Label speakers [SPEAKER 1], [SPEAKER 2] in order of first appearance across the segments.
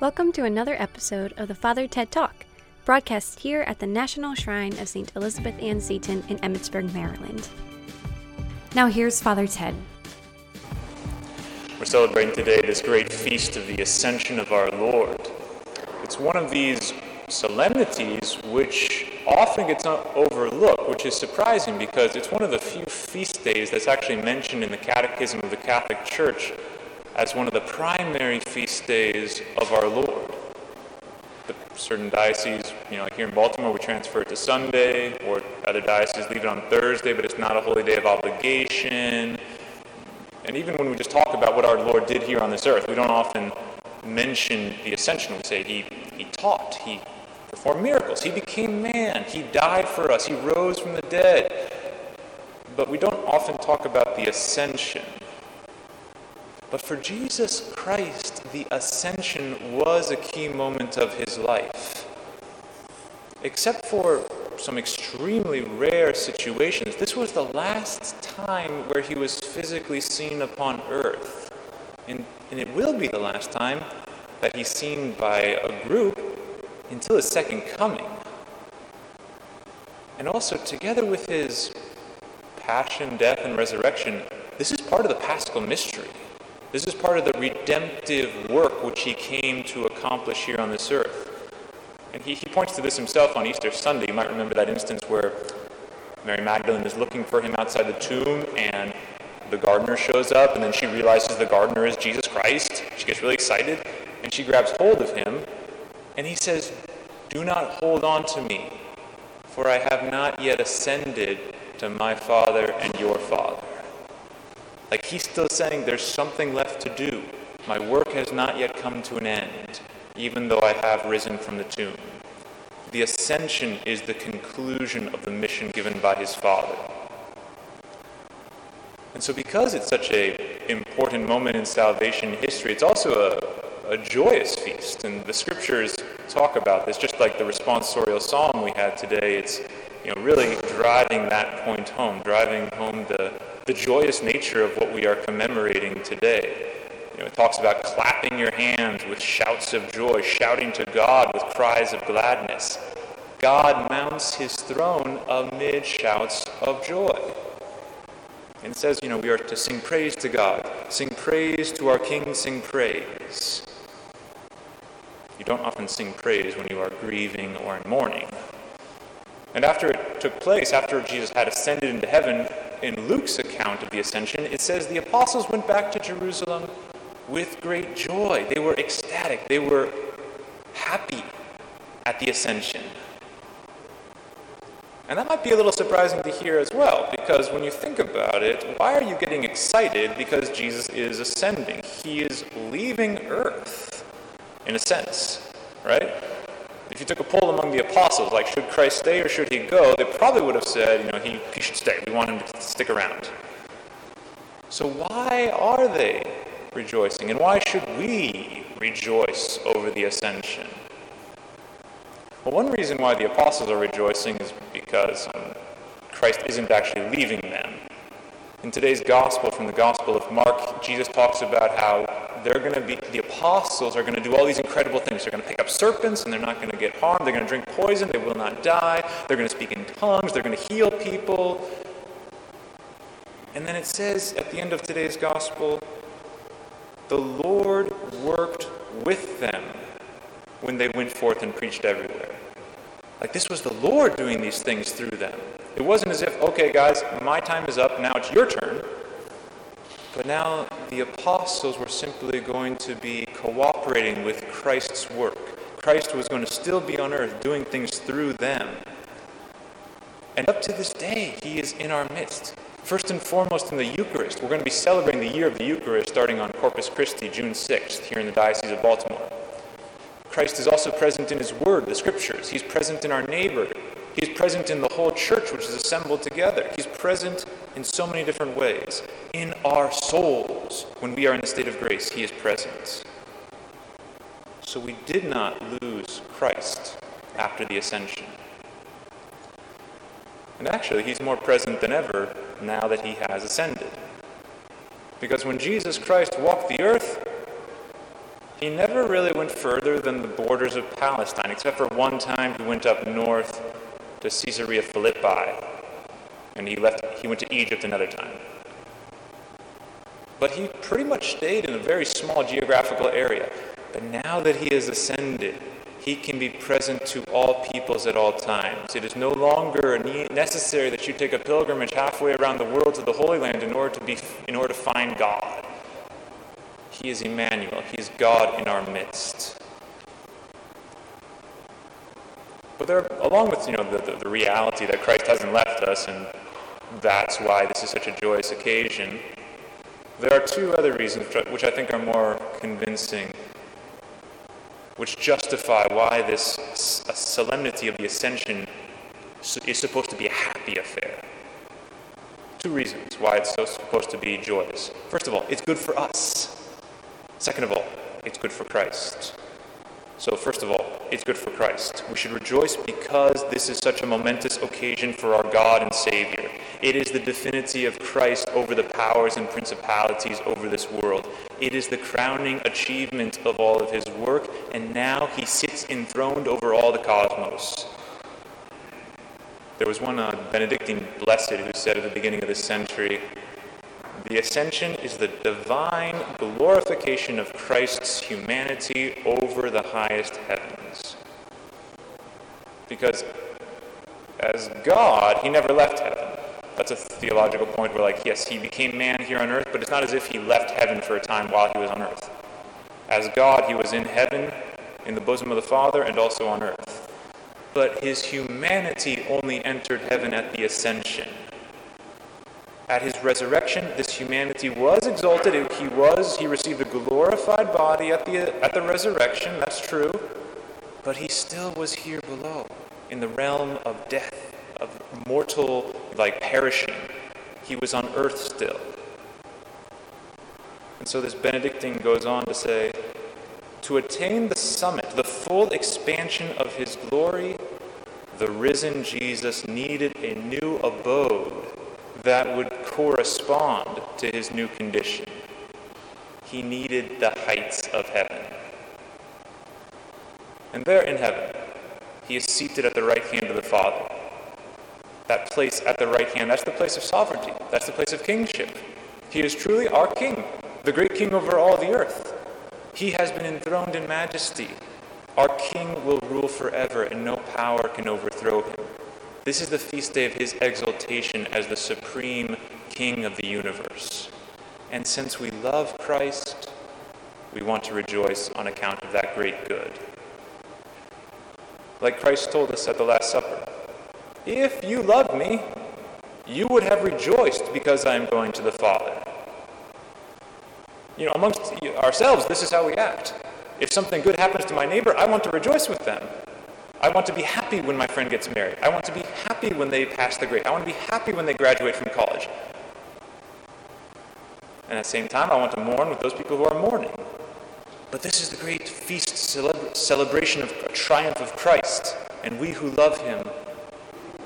[SPEAKER 1] Welcome to another episode of the Father Ted Talk, broadcast here at the National Shrine of St. Elizabeth Ann Seton in Emmitsburg, Maryland. Now here's Father Ted.
[SPEAKER 2] We're celebrating today this great feast of the Ascension of our Lord. It's one of these solemnities which often gets overlooked, which is surprising because it's one of the few feast days that's actually mentioned in the Catechism of the Catholic Church as one of the primary feast days of our Lord. The certain dioceses, you know, like here in Baltimore, we transfer it to Sunday, or other dioceses leave it on Thursday, but it's not a holy day of obligation. And even when we just talk about what our Lord did here on this earth, we don't often mention the ascension. We say he, he taught, he performed miracles, he became man, he died for us, he rose from the dead. But we don't often talk about the ascension. But for Jesus Christ, the ascension was a key moment of his life. Except for some extremely rare situations, this was the last time where he was physically seen upon earth. And, and it will be the last time that he's seen by a group until his second coming. And also, together with his passion, death, and resurrection, this is part of the paschal mystery. This is part of the redemptive work which he came to accomplish here on this earth. And he, he points to this himself on Easter Sunday. You might remember that instance where Mary Magdalene is looking for him outside the tomb, and the gardener shows up, and then she realizes the gardener is Jesus Christ. She gets really excited, and she grabs hold of him, and he says, Do not hold on to me, for I have not yet ascended to my Father and your Father. Like he's still saying there's something left to do. My work has not yet come to an end, even though I have risen from the tomb. The ascension is the conclusion of the mission given by his Father. And so, because it's such an important moment in salvation history, it's also a, a joyous feast. And the scriptures talk about this, just like the responsorial psalm we had today. It's you know, really driving that point home, driving home the, the joyous nature of what we are commemorating today. You know, it talks about clapping your hands with shouts of joy, shouting to God with cries of gladness. God mounts his throne amid shouts of joy. And says, you know, we are to sing praise to God, sing praise to our King, sing praise. You don't often sing praise when you are grieving or in mourning. And after it took place, after Jesus had ascended into heaven, in Luke's account of the ascension, it says the apostles went back to Jerusalem with great joy. They were ecstatic. They were happy at the ascension. And that might be a little surprising to hear as well, because when you think about it, why are you getting excited because Jesus is ascending? He is leaving earth, in a sense, right? If you took a poll among the apostles, like should Christ stay or should he go, they probably would have said, you know, he, he should stay. We want him to stick around. So why are they rejoicing? And why should we rejoice over the ascension? Well, one reason why the apostles are rejoicing is because um, Christ isn't actually leaving them. In today's gospel, from the Gospel of Mark, Jesus talks about how they're going to be, the apostles are going to do all these incredible things. They're going to pick up serpents and they're not going to get harmed. They're going to drink poison. They will not die. They're going to speak in tongues. They're going to heal people. And then it says at the end of today's gospel, the Lord worked with them when they went forth and preached everywhere. Like this was the Lord doing these things through them. It wasn't as if, okay, guys, my time is up. Now it's your turn. But now the apostles were simply going to be cooperating with Christ's work. Christ was going to still be on earth doing things through them. And up to this day, he is in our midst. First and foremost in the Eucharist. We're going to be celebrating the year of the Eucharist starting on Corpus Christi, June 6th, here in the Diocese of Baltimore. Christ is also present in his Word, the Scriptures. He's present in our neighbor. He's present in the whole church, which is assembled together. He's present in so many different ways. In our souls, when we are in a state of grace, He is present. So we did not lose Christ after the ascension. And actually, He's more present than ever now that He has ascended. Because when Jesus Christ walked the earth, he never really went further than the borders of Palestine, except for one time he went up north to Caesarea Philippi, and he left. He went to Egypt another time. But he pretty much stayed in a very small geographical area. But now that he has ascended, he can be present to all peoples at all times. It is no longer necessary that you take a pilgrimage halfway around the world to the Holy Land in order to be in order to find God. He is Emmanuel. He is God in our midst. But there, along with you know the, the, the reality that Christ hasn't left us, and that's why this is such a joyous occasion. There are two other reasons which I think are more convincing which justify why this solemnity of the ascension is supposed to be a happy affair. Two reasons why it's so supposed to be joyous. First of all, it's good for us. Second of all, it's good for Christ. So, first of all, it's good for Christ. We should rejoice because this is such a momentous occasion for our God and Savior. It is the divinity of Christ over the powers and principalities over this world. It is the crowning achievement of all of his work, and now he sits enthroned over all the cosmos. There was one uh, Benedictine blessed who said at the beginning of this century, the ascension is the divine glorification of Christ's humanity over the highest heavens. Because as God, he never left heaven. That's a theological point where, like, yes, he became man here on earth, but it's not as if he left heaven for a time while he was on earth. As God, he was in heaven, in the bosom of the Father, and also on earth. But his humanity only entered heaven at the ascension. At his resurrection, this humanity was exalted. He was, he received a glorified body at the, at the resurrection, that's true. But he still was here below, in the realm of death of mortal, like perishing. He was on earth still. And so this Benedictine goes on to say to attain the summit, the full expansion of his glory, the risen Jesus needed a new abode that would correspond to his new condition. He needed the heights of heaven. And there in heaven, he is seated at the right hand of the Father that place at the right hand. That's the place of sovereignty, that's the place of kingship. He is truly our king, the great king over all the earth. He has been enthroned in majesty. Our king will rule forever, and no power can overthrow him. This is the feast day of his exaltation as the supreme king of the universe. And since we love Christ, we want to rejoice on account of that great good. Like Christ told us at the Last Supper, if you loved me, you would have rejoiced because I am going to the Father. You know, amongst ourselves, this is how we act. If something good happens to my neighbor, I want to rejoice with them. I want to be happy when my friend gets married. I want to be happy when they pass the grade. I want to be happy when they graduate from college. And at the same time, I want to mourn with those people who are mourning. But this is the great feast celebration of triumph of Christ. And we who love him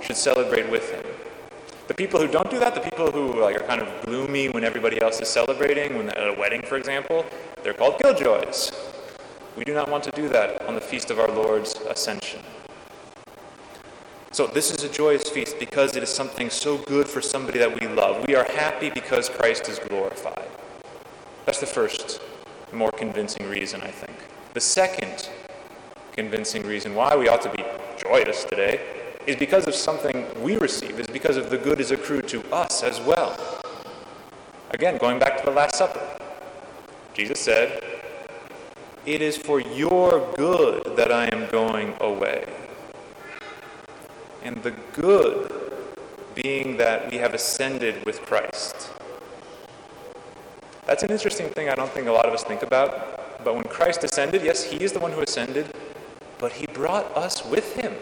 [SPEAKER 2] should celebrate with him. The people who don't do that, the people who like, are kind of gloomy when everybody else is celebrating, when at a wedding, for example, they're called killjoys. We do not want to do that on the feast of our Lord's ascension. So, this is a joyous feast because it is something so good for somebody that we love. We are happy because Christ is glorified. That's the first, more convincing reason, I think. The second convincing reason why we ought to be joyous today is because of something we receive, is because of the good is accrued to us as well. Again, going back to the Last Supper, Jesus said, It is for your good that I am going away. And the good being that we have ascended with Christ. That's an interesting thing I don't think a lot of us think about. But when Christ ascended, yes, he is the one who ascended, but he brought us with him.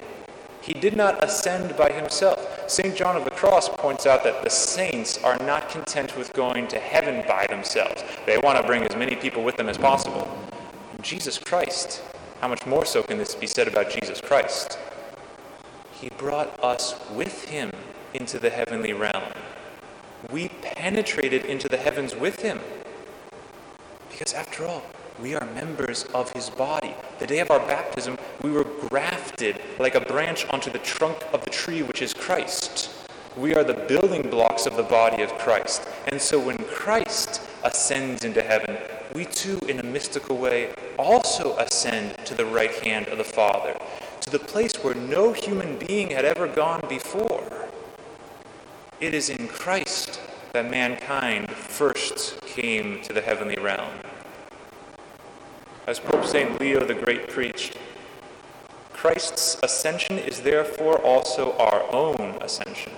[SPEAKER 2] He did not ascend by himself. St. John of the Cross points out that the saints are not content with going to heaven by themselves. They want to bring as many people with them as possible. Jesus Christ, how much more so can this be said about Jesus Christ? He brought us with him into the heavenly realm. We penetrated into the heavens with him. Because after all, we are members of his body. The day of our baptism, we were grafted like a branch onto the trunk of the tree, which is Christ. We are the building blocks of the body of Christ. And so when Christ ascends into heaven, we too, in a mystical way, also ascend to the right hand of the Father, to the place where no human being had ever gone before. It is in Christ that mankind first came to the heavenly realm. As Pope St. Leo the Great preached, Christ's ascension is therefore also our own ascension.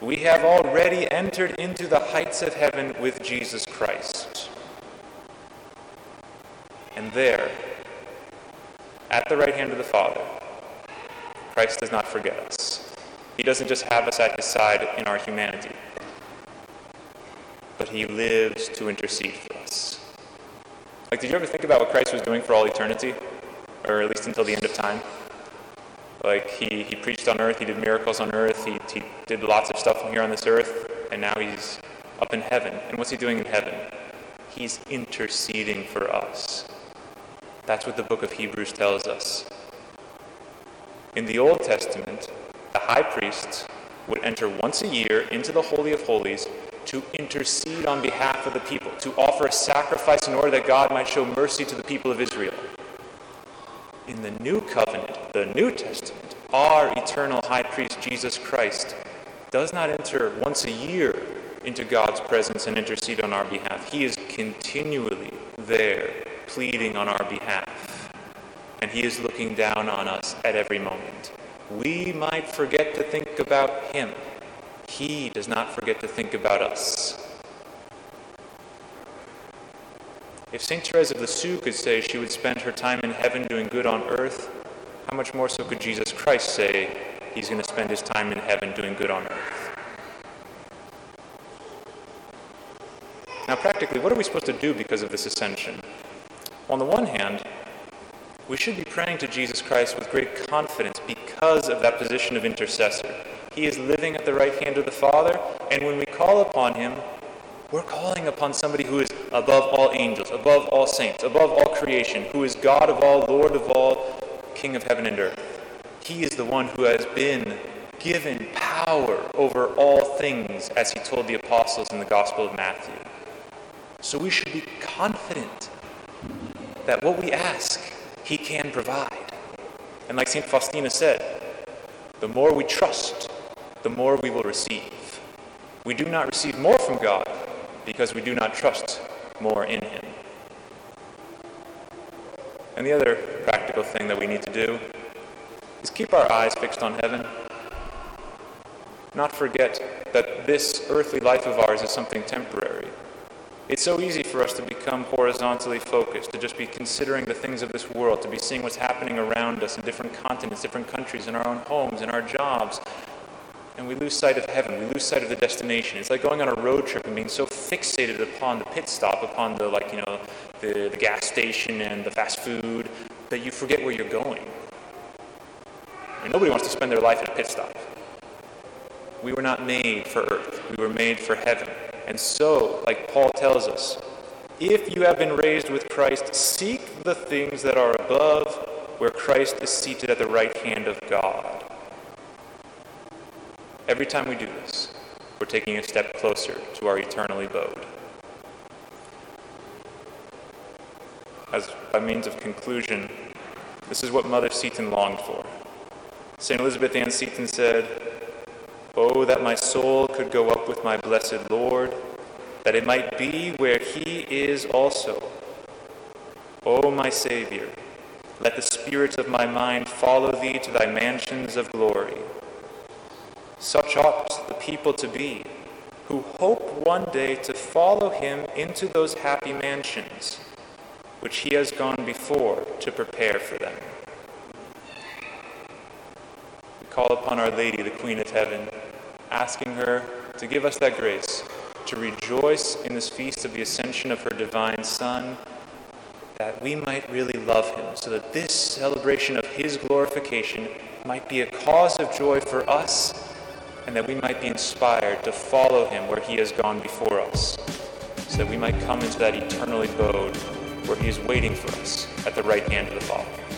[SPEAKER 2] We have already entered into the heights of heaven with Jesus Christ. And there, at the right hand of the Father, Christ does not forget us. He doesn't just have us at his side in our humanity, but he lives to intercede for us. Like, did you ever think about what Christ was doing for all eternity? Or at least until the end of time? Like, he, he preached on earth, he did miracles on earth, he, he did lots of stuff here on this earth, and now he's up in heaven. And what's he doing in heaven? He's interceding for us. That's what the book of Hebrews tells us. In the Old Testament, the high priest would enter once a year into the Holy of Holies to intercede on behalf of the people, to offer a sacrifice in order that God might show mercy to the people of Israel. In the New Covenant, the New Testament, our eternal high priest, Jesus Christ, does not enter once a year into God's presence and intercede on our behalf. He is continually there, pleading on our behalf. And He is looking down on us at every moment. We might forget to think about Him he does not forget to think about us. If St. Therese of Lisieux could say she would spend her time in heaven doing good on earth, how much more so could Jesus Christ say he's going to spend his time in heaven doing good on earth? Now, practically, what are we supposed to do because of this ascension? On the one hand, we should be praying to Jesus Christ with great confidence because of that position of intercessor. He is living at the right hand of the Father, and when we call upon him, we're calling upon somebody who is above all angels, above all saints, above all creation, who is God of all, Lord of all, King of heaven and earth. He is the one who has been given power over all things, as he told the apostles in the Gospel of Matthew. So we should be confident that what we ask, he can provide. And like St. Faustina said, the more we trust, the more we will receive. We do not receive more from God because we do not trust more in Him. And the other practical thing that we need to do is keep our eyes fixed on heaven. Not forget that this earthly life of ours is something temporary. It's so easy for us to become horizontally focused, to just be considering the things of this world, to be seeing what's happening around us in different continents, different countries, in our own homes, in our jobs, and we lose sight of heaven. We lose sight of the destination. It's like going on a road trip and being so fixated upon the pit stop, upon the like you know the, the gas station and the fast food, that you forget where you're going. I mean, nobody wants to spend their life at a pit stop. We were not made for earth. We were made for heaven. And so, like Paul tells us, if you have been raised with Christ, seek the things that are above, where Christ is seated at the right hand of God. Every time we do this, we're taking a step closer to our eternal abode. As by means of conclusion, this is what Mother Seton longed for. St. Elizabeth Ann Seton said, Oh, that my soul could go up with my blessed Lord, that it might be where he is also. O oh, my Savior, let the spirit of my mind follow thee to thy mansions of glory. Such ought the people to be, who hope one day to follow him into those happy mansions, which he has gone before to prepare for them. We call upon Our Lady, the Queen of Heaven, asking her to give us that grace to rejoice in this feast of the ascension of her divine Son, that we might really love him, so that this celebration of his glorification might be a cause of joy for us and that we might be inspired to follow him where he has gone before us, so that we might come into that eternal abode where he is waiting for us at the right hand of the Father.